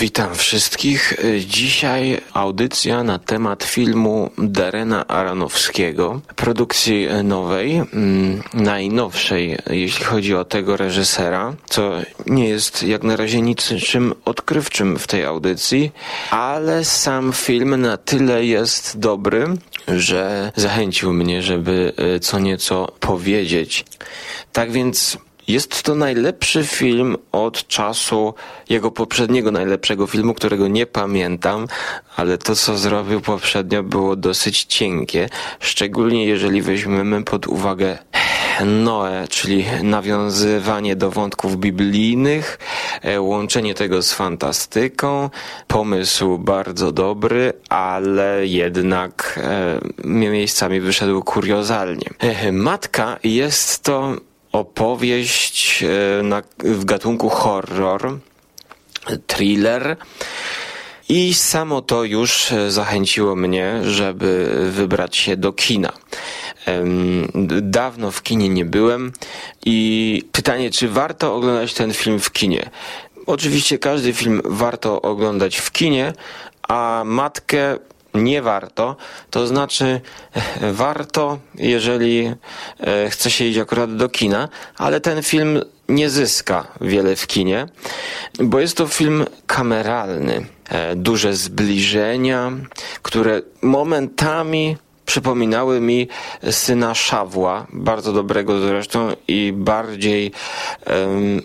Witam wszystkich. Dzisiaj audycja na temat filmu Darena Aronowskiego, produkcji nowej, mm, najnowszej, jeśli chodzi o tego reżysera, co nie jest jak na razie niczym odkrywczym w tej audycji, ale sam film na tyle jest dobry, że zachęcił mnie, żeby e, co nieco powiedzieć. Tak więc jest to najlepszy film od czasu jego poprzedniego najlepszego filmu, którego nie pamiętam, ale to co zrobił poprzednio było dosyć cienkie, szczególnie jeżeli weźmiemy pod uwagę Noe, czyli nawiązywanie do wątków biblijnych, e, łączenie tego z fantastyką. Pomysł bardzo dobry, ale jednak e, miejscami wyszedł kuriozalnie. E, matka jest to opowieść e, na, w gatunku horror, thriller. I samo to już e, zachęciło mnie, żeby wybrać się do kina. Dawno w kinie nie byłem i pytanie, czy warto oglądać ten film w kinie? Oczywiście każdy film warto oglądać w kinie, a matkę nie warto, to znaczy e, warto, jeżeli e, chce się iść akurat do kina, ale ten film nie zyska wiele w kinie, bo jest to film kameralny. E, duże zbliżenia, które momentami przypominały mi syna Szawła, bardzo dobrego zresztą i bardziej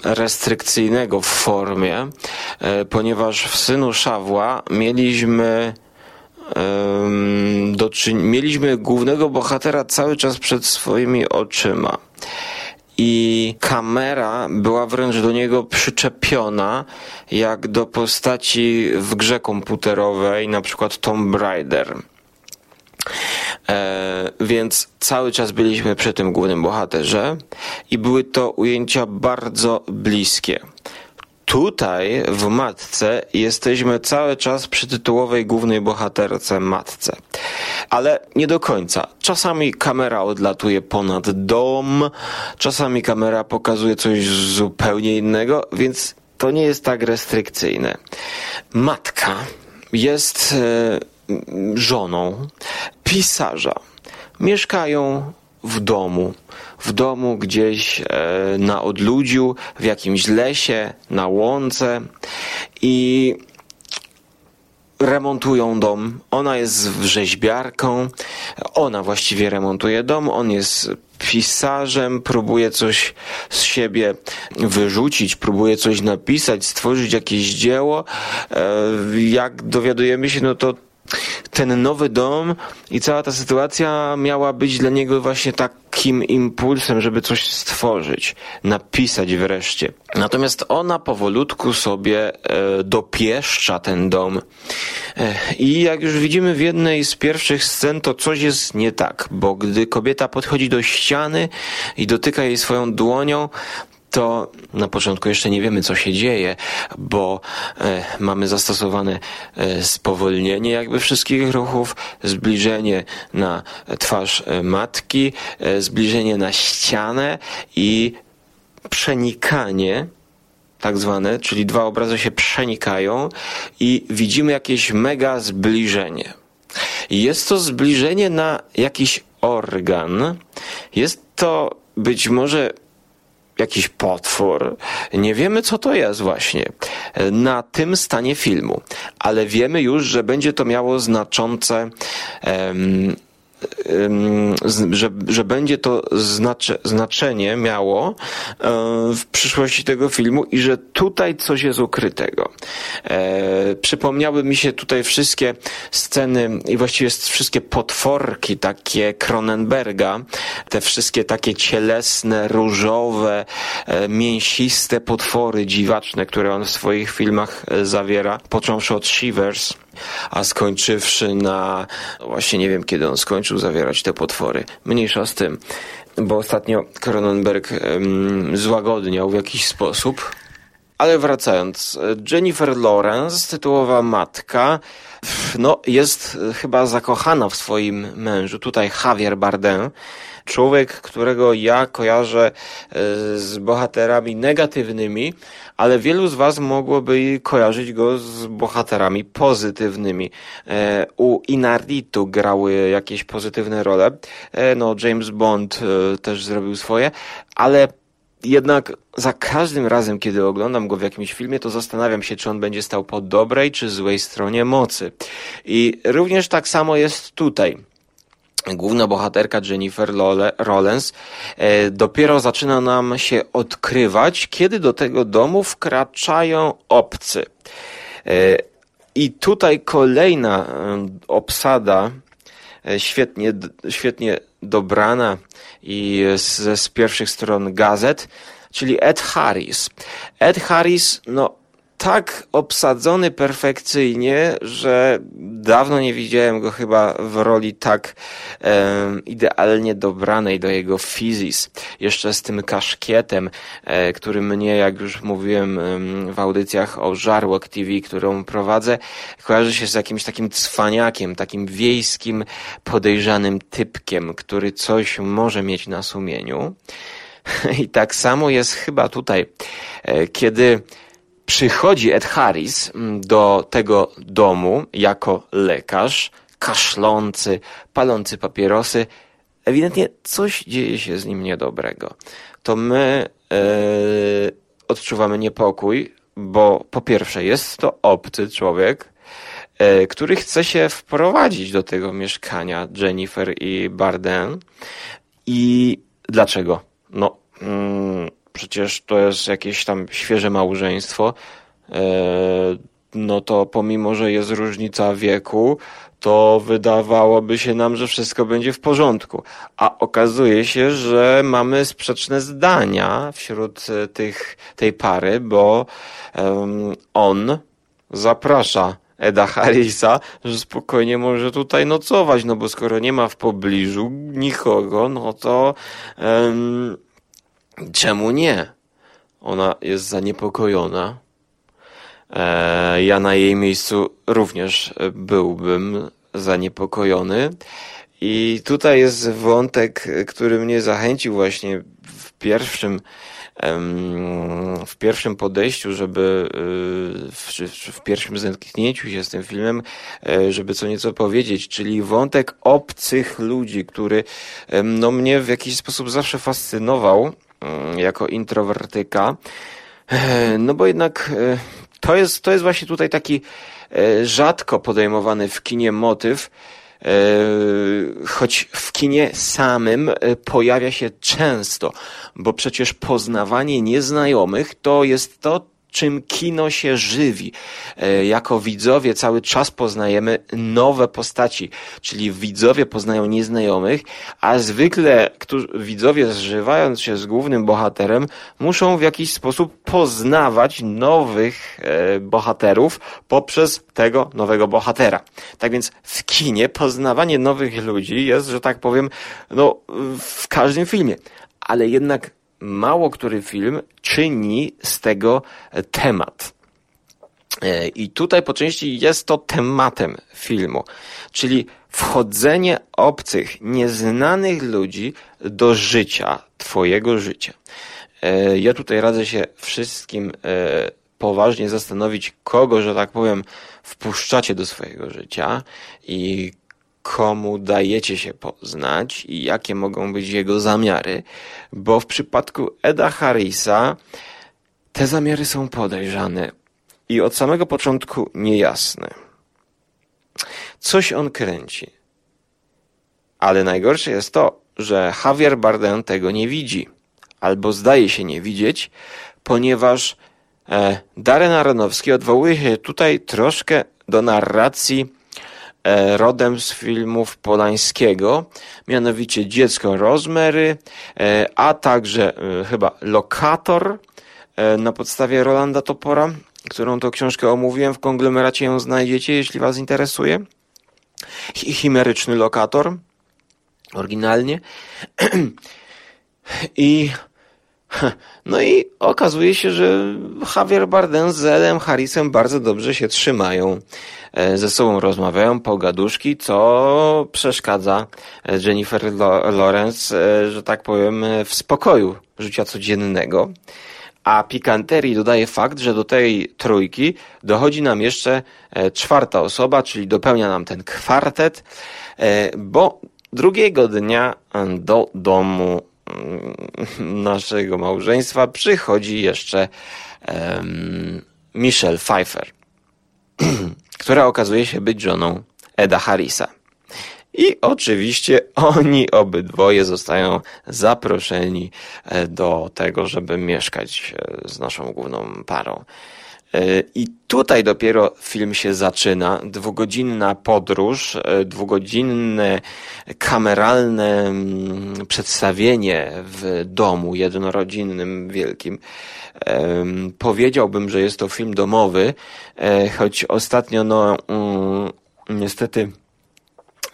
restrykcyjnego w formie, ponieważ w synu Szawła mieliśmy do mieliśmy głównego bohatera cały czas przed swoimi oczyma. I kamera była wręcz do niego przyczepiona, jak do postaci w grze komputerowej, na przykład Tomb Raider. E, więc cały czas byliśmy przy tym głównym bohaterze i były to ujęcia bardzo bliskie. Tutaj w matce jesteśmy cały czas przy tytułowej głównej bohaterce matce. Ale nie do końca. Czasami kamera odlatuje ponad dom, czasami kamera pokazuje coś zupełnie innego, więc to nie jest tak restrykcyjne. Matka jest e, żoną pisarza. Mieszkają w domu, w domu gdzieś e, na odludziu, w jakimś lesie, na łące i remontują dom. Ona jest rzeźbiarką, ona właściwie remontuje dom, on jest pisarzem, próbuje coś z siebie wyrzucić, próbuje coś napisać, stworzyć jakieś dzieło. E, jak dowiadujemy się, no to ten nowy dom i cała ta sytuacja miała być dla niego właśnie takim impulsem, żeby coś stworzyć, napisać wreszcie. Natomiast ona powolutku sobie e, dopieszcza ten dom. E, I jak już widzimy w jednej z pierwszych scen, to coś jest nie tak, bo gdy kobieta podchodzi do ściany i dotyka jej swoją dłonią, to na początku jeszcze nie wiemy, co się dzieje, bo e, mamy zastosowane e, spowolnienie jakby wszystkich ruchów, zbliżenie na twarz e, matki, zbliżenie na ścianę i przenikanie tak zwane, czyli dwa obrazy się przenikają i widzimy jakieś mega zbliżenie. Jest to zbliżenie na jakiś organ. Jest to być może jakiś potwór. Nie wiemy, co to jest właśnie na tym stanie filmu, ale wiemy już, że będzie to miało znaczące że, że będzie to znacze, znaczenie miało w przyszłości tego filmu i że tutaj coś jest ukrytego. E, przypomniały mi się tutaj wszystkie sceny i właściwie wszystkie potworki takie Cronenberga, te wszystkie takie cielesne, różowe, e, mięsiste potwory dziwaczne, które on w swoich filmach e, zawiera, począwszy od Shivers, a skończywszy na, właśnie nie wiem kiedy on skończył zawierać te potwory. Mniejsza z tym, bo ostatnio Cronenberg złagodniał w jakiś sposób Ale wracając, Jennifer Lawrence, tytułowa matka, no, jest chyba zakochana w swoim mężu, tutaj Javier Bardem, człowiek, którego ja kojarzę e, z bohaterami negatywnymi, ale wielu z Was mogłoby kojarzyć go z bohaterami pozytywnymi. E, u Inarritu grały jakieś pozytywne role, e, no James Bond też zrobił swoje, ale jednak za każdym razem, kiedy oglądam go w jakimś filmie, to zastanawiam się, czy on będzie stał po dobrej czy złej stronie mocy. I również tak samo jest tutaj. Główna bohaterka Jennifer Rollins e, dopiero zaczyna nam się odkrywać, kiedy do tego domu wkraczają obcy. E, I tutaj kolejna e, obsada świetnie, świetnie dobrana i z, z pierwszych stron gazet, czyli Ed Harris. Ed Harris, no, tak obsadzony perfekcyjnie, że dawno nie widziałem go chyba w roli tak e, idealnie dobranej do jego fizis. Jeszcze z tym kaszkietem, e, który mnie, jak już mówiłem e, w audycjach o Żarłok TV, którą prowadzę, kojarzy się z jakimś takim cwaniakiem, takim wiejskim, podejrzanym typkiem, który coś może mieć na sumieniu. I tak samo jest chyba tutaj, e, kiedy przychodzi Ed Harris mm, do tego domu jako lekarz, kaszlący, palący papierosy. Ewidentnie coś dzieje się z nim niedobrego. To my e, odczuwamy niepokój, bo po pierwsze jest to obcy człowiek, e, który chce się wprowadzić do tego mieszkania Jennifer i Barden. I dlaczego? No, mm, przecież to jest jakieś tam świeże małżeństwo, e, no to pomimo, że jest różnica wieku, to wydawałoby się nam, że wszystko będzie w porządku. A okazuje się, że mamy sprzeczne zdania wśród e, tych, tej pary, bo um, on zaprasza Eda Harrisa, że spokojnie może tutaj nocować, no bo skoro nie ma w pobliżu nikogo, no to um, Czemu nie? Ona jest zaniepokojona. E, ja na jej miejscu również byłbym zaniepokojony. I tutaj jest wątek, który mnie zachęcił właśnie w pierwszym w pierwszym podejściu, żeby y, w, pierwszym zetknięciu się z tym filmem, e, żeby co nieco powiedzieć, czyli wątek obcych ludzi, który no, mnie w jakiś sposób zawsze fascynował jako introwertyka. E, no bo jednak e, to jest, to jest właśnie tutaj taki e, rzadko podejmowany w kinie motyw, choć w kinie samym pojawia się często, bo przecież poznawanie nieznajomych to jest to, czym kino się żywi. E, jako widzowie cały czas poznajemy nowe postaci, czyli widzowie poznają nieznajomych, a zwykle którzy, widzowie zżywając się z głównym bohaterem muszą w jakiś sposób poznawać nowych e, bohaterów poprzez tego nowego bohatera. Tak więc w kinie poznawanie nowych ludzi jest, że tak powiem, no w każdym filmie. Ale jednak mało który film czyni z tego temat. E, I tutaj po części jest to tematem filmu, czyli wchodzenie obcych, nieznanych ludzi do życia, Twojego życia. E, ja tutaj radzę się wszystkim e, poważnie zastanowić, kogo, że tak powiem, wpuszczacie do swojego życia i komu dajecie się poznać i jakie mogą być jego zamiary, bo w przypadku Eda Harrisa te zamiary są podejrzane i od samego początku niejasne. Coś on kręci. Ale najgorsze jest to, że Javier Bardem tego nie widzi, albo zdaje się nie widzieć, ponieważ e, Darren Aronowski odwołuje się tutaj troszkę do narracji rodem z filmów Polańskiego, mianowicie Dziecko Rosemary, e, a także e, chyba Lokator na podstawie Rolanda Topora, którą to książkę omówiłem, w konglomeracie ją znajdziecie, jeśli Was interesuje. Chimeryczny Lokator, oryginalnie. I No i okazuje się, że Javier Bardem z Edem Harrisem bardzo dobrze się trzymają. E, ze sobą rozmawiają, pogaduszki, co przeszkadza e, Jennifer Lawrence, e, że tak powiem, w spokoju życia codziennego. A pikanterii dodaje fakt, że do tej trójki dochodzi nam jeszcze czwarta osoba, czyli dopełnia nam ten kwartet, bo drugiego dnia do domu naszego małżeństwa przychodzi jeszcze um, Michelle Pfeiffer. która okazuje się być żoną Eda Harrisa. I oczywiście oni obydwoje zostają zaproszeni e, do tego, żeby mieszkać e, z naszą główną parą. E, I tutaj dopiero film się zaczyna. Dwugodzinna podróż, dwugodzinne kameralne mm, przedstawienie w domu jednorodzinnym, wielkim. Powiedziałbym, że jest to film domowy, choć ostatnio, no, mm, niestety,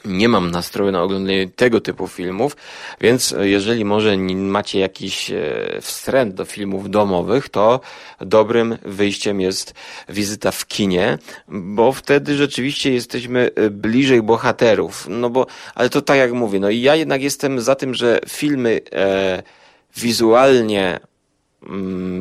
nie mam nastroju na oglądanie tego typu filmów, więc jeżeli może macie jakiś e, wstręt do filmów domowych, to dobrym wyjściem jest wizyta w kinie, bo wtedy rzeczywiście jesteśmy e, bliżej bohaterów. No bo, ale to tak jak mówię, no i ja jednak jestem za tym, że filmy e, wizualnie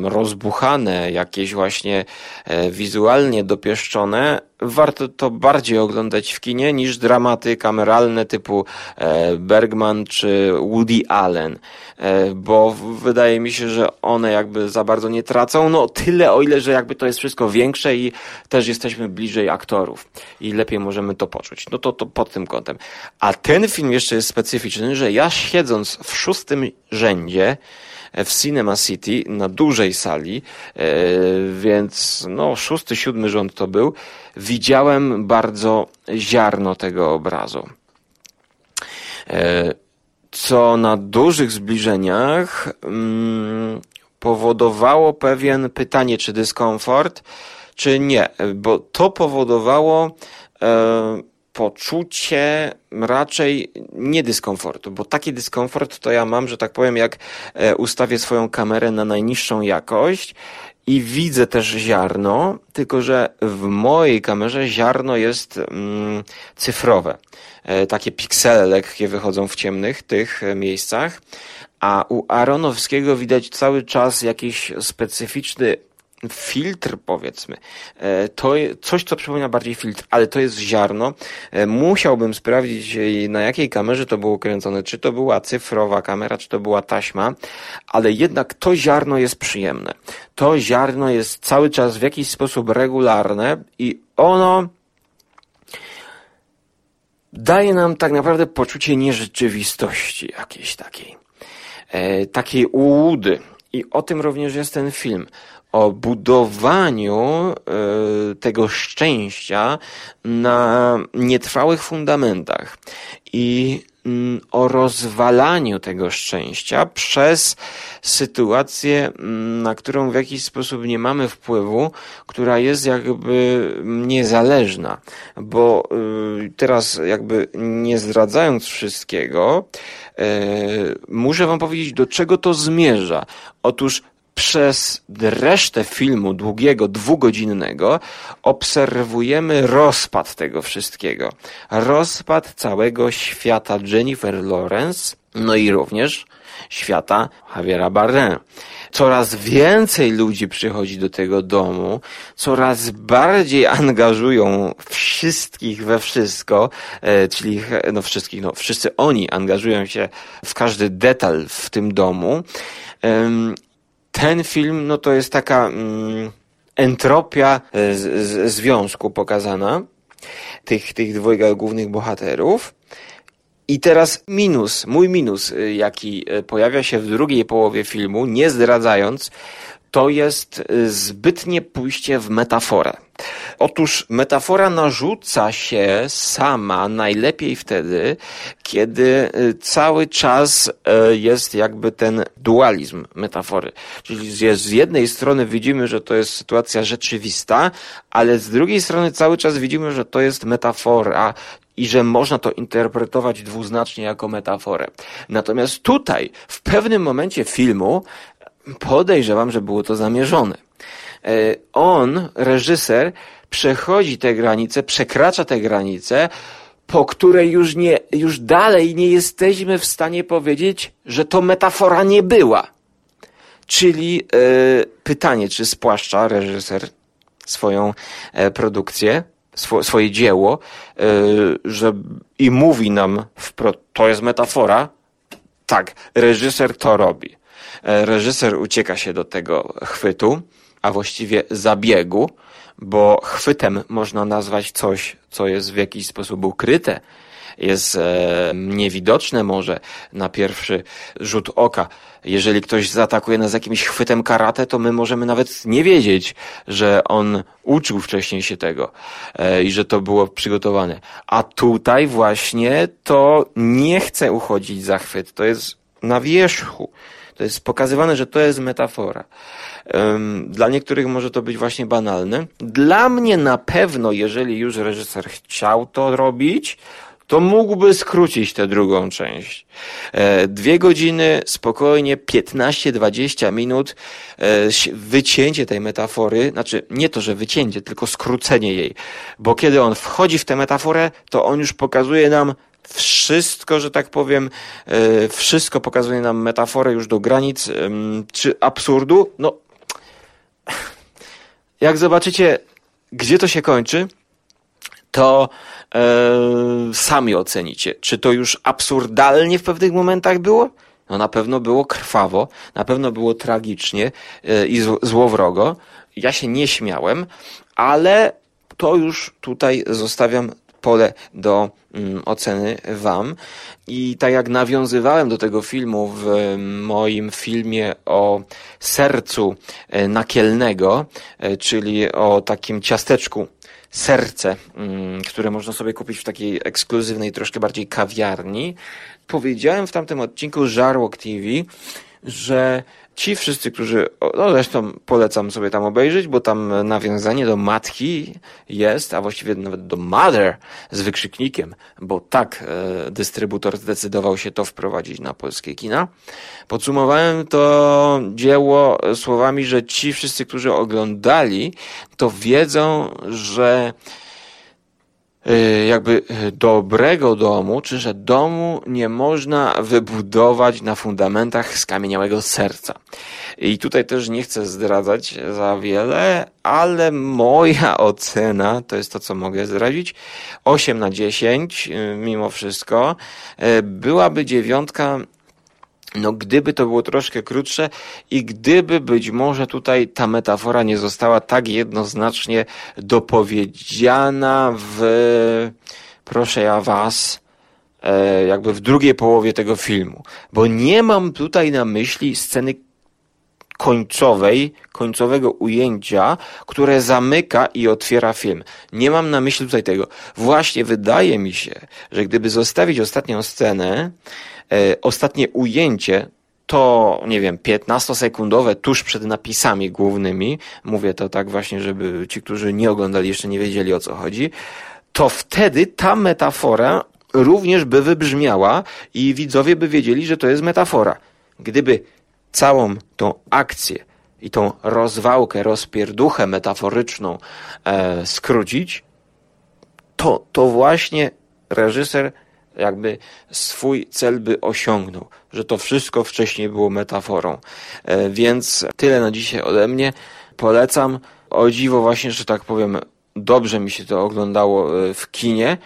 rozbuchane, jakieś właśnie e, wizualnie dopieszczone, warto to bardziej oglądać w kinie niż dramaty kameralne typu e, Bergman czy Woody Allen, e, bo wydaje mi się, że one jakby za bardzo nie tracą, no tyle o ile, że jakby to jest wszystko większe i też jesteśmy bliżej aktorów i lepiej możemy to poczuć. No to, to pod tym kątem. A ten film jeszcze jest specyficzny, że ja siedząc w szóstym rzędzie, w Cinema City na dużej sali, e, więc no szósty, siódmy rząd to był, widziałem bardzo ziarno tego obrazu. E, co na dużych zbliżeniach mm, powodowało pewien pytanie, czy dyskomfort, czy nie, bo to powodowało e, poczucie raczej nie dyskomfortu, bo taki dyskomfort to ja mam, że tak powiem, jak e, ustawię swoją kamerę na najniższą jakość i widzę też ziarno, tylko że w mojej kamerze ziarno jest mm, cyfrowe. E, takie piksele lekkie wychodzą w ciemnych tych e, miejscach, a u Aronowskiego widać cały czas jakiś specyficzny filtr, powiedzmy. E, to coś, co przypomina bardziej filtr, ale to jest ziarno. E, musiałbym sprawdzić, e, na jakiej kamerze to było kręcone, czy to była cyfrowa kamera, czy to była taśma, ale jednak to ziarno jest przyjemne. To ziarno jest cały czas w jakiś sposób regularne i ono daje nam tak naprawdę poczucie nierzeczywistości jakiejś takiej. takiej ułudy. I o tym również jest ten film o budowaniu e, tego szczęścia na nietrwałych fundamentach i mm, o rozwalaniu tego szczęścia przez sytuację, mm, na którą w jakiś sposób nie mamy wpływu, która jest jakby niezależna. Bo y, teraz jakby nie zdradzając wszystkiego, e, muszę wam powiedzieć, do czego to zmierza. Otóż przez resztę filmu długiego, dwugodzinnego obserwujemy rozpad tego wszystkiego. Rozpad całego świata Jennifer Lawrence, no i również świata Javiera Bardem. Coraz więcej ludzi przychodzi do tego domu, coraz bardziej angażują wszystkich we wszystko, e, czyli no wszystkich, no wszyscy oni angażują się w każdy detal w tym domu ten film, no to jest taka mm, entropia e, z, z, związku pokazana tych, tych dwojga głównych bohaterów. I teraz minus, mój minus, e, jaki e, pojawia się w drugiej połowie filmu, nie zdradzając, to jest y, zbytnie pójście w metaforę. Otóż metafora narzuca się sama najlepiej wtedy, kiedy y, cały czas y, jest jakby ten dualizm metafory. Czyli z jednej strony widzimy, że to jest sytuacja rzeczywista, ale z drugiej strony cały czas widzimy, że to jest metafora, i że można to interpretować dwuznacznie jako metaforę. Natomiast tutaj, w pewnym momencie filmu, podejrzewam, że było to zamierzone. E, on, reżyser, przechodzi te granice, przekracza te granice, po której już nie, już dalej nie jesteśmy w stanie powiedzieć, że to metafora nie była. Czyli e, pytanie, czy spłaszcza reżyser swoją e, produkcję, swo, swoje dzieło, e, że i mówi nam to jest metafora. Tak, reżyser to robi. E, reżyser ucieka się do tego chwytu, a właściwie zabiegu, bo chwytem można nazwać coś, co jest w jakiś sposób ukryte, jest e, niewidoczne może na pierwszy rzut oka. Jeżeli ktoś zaatakuje nas jakimś chwytem karate, to my możemy nawet nie wiedzieć, że on uczył wcześniej się tego e, i że to było przygotowane. A tutaj właśnie to nie chce uchodzić za chwyt. To jest na wierzchu. To jest pokazywane, że to jest metafora. Dla niektórych może to być właśnie banalne. Dla mnie na pewno, jeżeli już reżyser chciał to robić, to mógłby skrócić tę drugą część. E, dwie godziny, spokojnie, 15-20 minut, e, wycięcie tej metafory, znaczy nie to, że wycięcie, tylko skrócenie jej. Bo kiedy on wchodzi w tę metaforę, to on już pokazuje nam wszystko, że tak powiem, e, wszystko pokazuje nam metaforę już do granic, czy absurdu. No, jak zobaczycie, gdzie to się kończy, to sami ocenicie, czy to już absurdalnie w pewnych momentach było. No na pewno było krwawo, na pewno było tragicznie e, i złowrogo. Ja się nie śmiałem, ale to już tutaj zostawiam pole do mm, oceny Wam. I tak jak nawiązywałem do tego filmu w moim filmie o sercu e, nakielnego, e, czyli o takim ciasteczku serce, mm, które można sobie kupić w takiej ekskluzywnej, troszkę bardziej kawiarni, powiedziałem w tamtym odcinku Żarłok TV, że ci wszyscy, którzy, no zresztą polecam sobie tam obejrzeć, bo tam nawiązanie do matki jest, a właściwie nawet do mother z wykrzyknikiem, bo tak e, dystrybutor zdecydował się to wprowadzić na polskie kina. Podsumowałem to dzieło słowami, że ci wszyscy, którzy oglądali, to wiedzą, że jakby y, dobrego domu, czy że domu nie można wybudować na fundamentach skamieniałego serca. I tutaj też nie chcę zdradzać za wiele, ale moja ocena, to jest to, co mogę zdradzić, 8 na 10 y, mimo wszystko, byłaby dziewiątka no, gdyby to było troszkę krótsze i gdyby być może tutaj ta metafora nie została tak jednoznacznie dopowiedziana w, proszę ja was, e, jakby w drugiej połowie tego filmu. Bo nie mam tutaj na myśli sceny końcowej, końcowego ujęcia, które zamyka i otwiera film. Nie mam na myśli tutaj tego. Właśnie wydaje mi się, że gdyby zostawić ostatnią scenę, e, ostatnie ujęcie, to, nie wiem, 15-sekundowe tuż przed napisami głównymi, mówię to tak właśnie, żeby ci, którzy nie oglądali, jeszcze nie wiedzieli o co chodzi, to wtedy ta metafora również by wybrzmiała i widzowie by wiedzieli, że to jest metafora. Gdyby całą tą akcję i tą rozwałkę, rozpierduchę metaforyczną e, skrócić, to, to właśnie reżyser jakby swój cel by osiągnął, że to wszystko wcześniej było metaforą. E, więc tyle na dzisiaj ode mnie. Polecam. O dziwo właśnie, że tak powiem, dobrze mi się to oglądało e, w kinie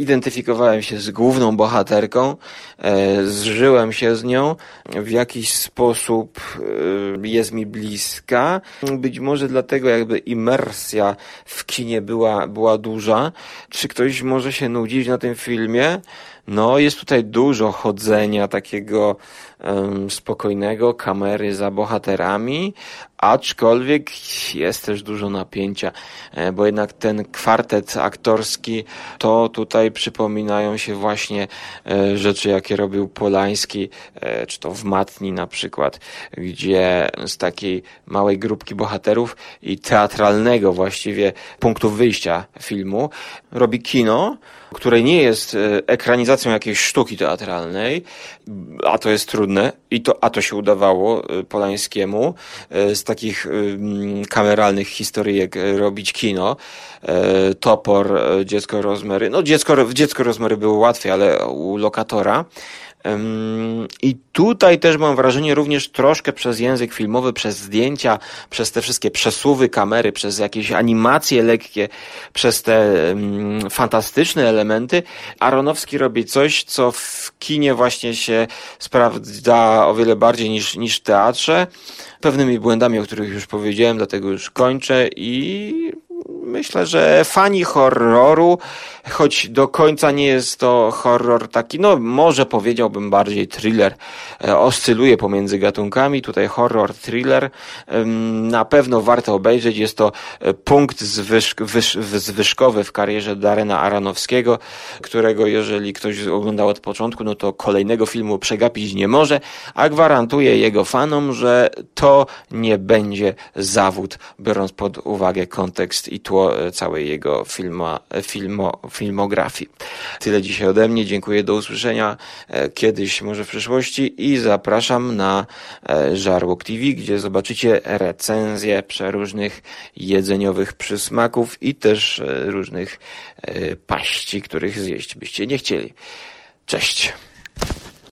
identyfikowałem się z główną bohaterką, e, zżyłem się z nią, w jakiś sposób e, jest mi bliska. Być może dlatego jakby imersja w kinie była, była duża. Czy ktoś może się nudzić na tym filmie? No, jest tutaj dużo chodzenia takiego um, spokojnego, kamery za bohaterami, aczkolwiek jest też dużo napięcia, e, bo jednak ten kwartet aktorski to tutaj przypominają się właśnie e, rzeczy, jakie robił Polański, e, czy to w Matni na przykład, gdzie z takiej małej grupki bohaterów i teatralnego właściwie punktu wyjścia filmu robi kino, które nie jest ekranizacją jakiejś sztuki teatralnej, a to jest trudne, i to, a to się udawało Polańskiemu takich kameralnych historyjek robić kino. Topor, Dziecko Rozmery. No dziecko, dziecko Rozmery było łatwiej, ale u lokatora i tutaj też mam wrażenie również troszkę przez język filmowy, przez zdjęcia, przez te wszystkie przesuwy kamery, przez jakieś animacje lekkie, przez te fantastyczne elementy, Aronowski robi coś, co w kinie właśnie się sprawdza o wiele bardziej niż, niż w teatrze. Pewnymi błędami, o których już powiedziałem, dlatego już kończę i myślę, że fani horroru, choć do końca nie jest to horror taki, no może powiedziałbym bardziej thriller, e, oscyluje pomiędzy gatunkami, tutaj horror, thriller, na pewno warto obejrzeć, jest to e, punkt zwyżk, wyż, zwyżkowy w karierze Darena Aronowskiego, którego jeżeli ktoś oglądał od początku, no to kolejnego filmu przegapić nie może, a gwarantuję jego fanom, że to nie będzie zawód, biorąc pod uwagę kontekst i tło E, całej jego filmo, filmo, filmografii. Tyle dzisiaj ode mnie. Dziękuję. Do usłyszenia e, kiedyś, może w przyszłości i zapraszam na e, Żarłok TV, gdzie zobaczycie recenzje przeróżnych jedzeniowych przysmaków i też różnych paści, których zjeść byście nie chcieli. Cześć.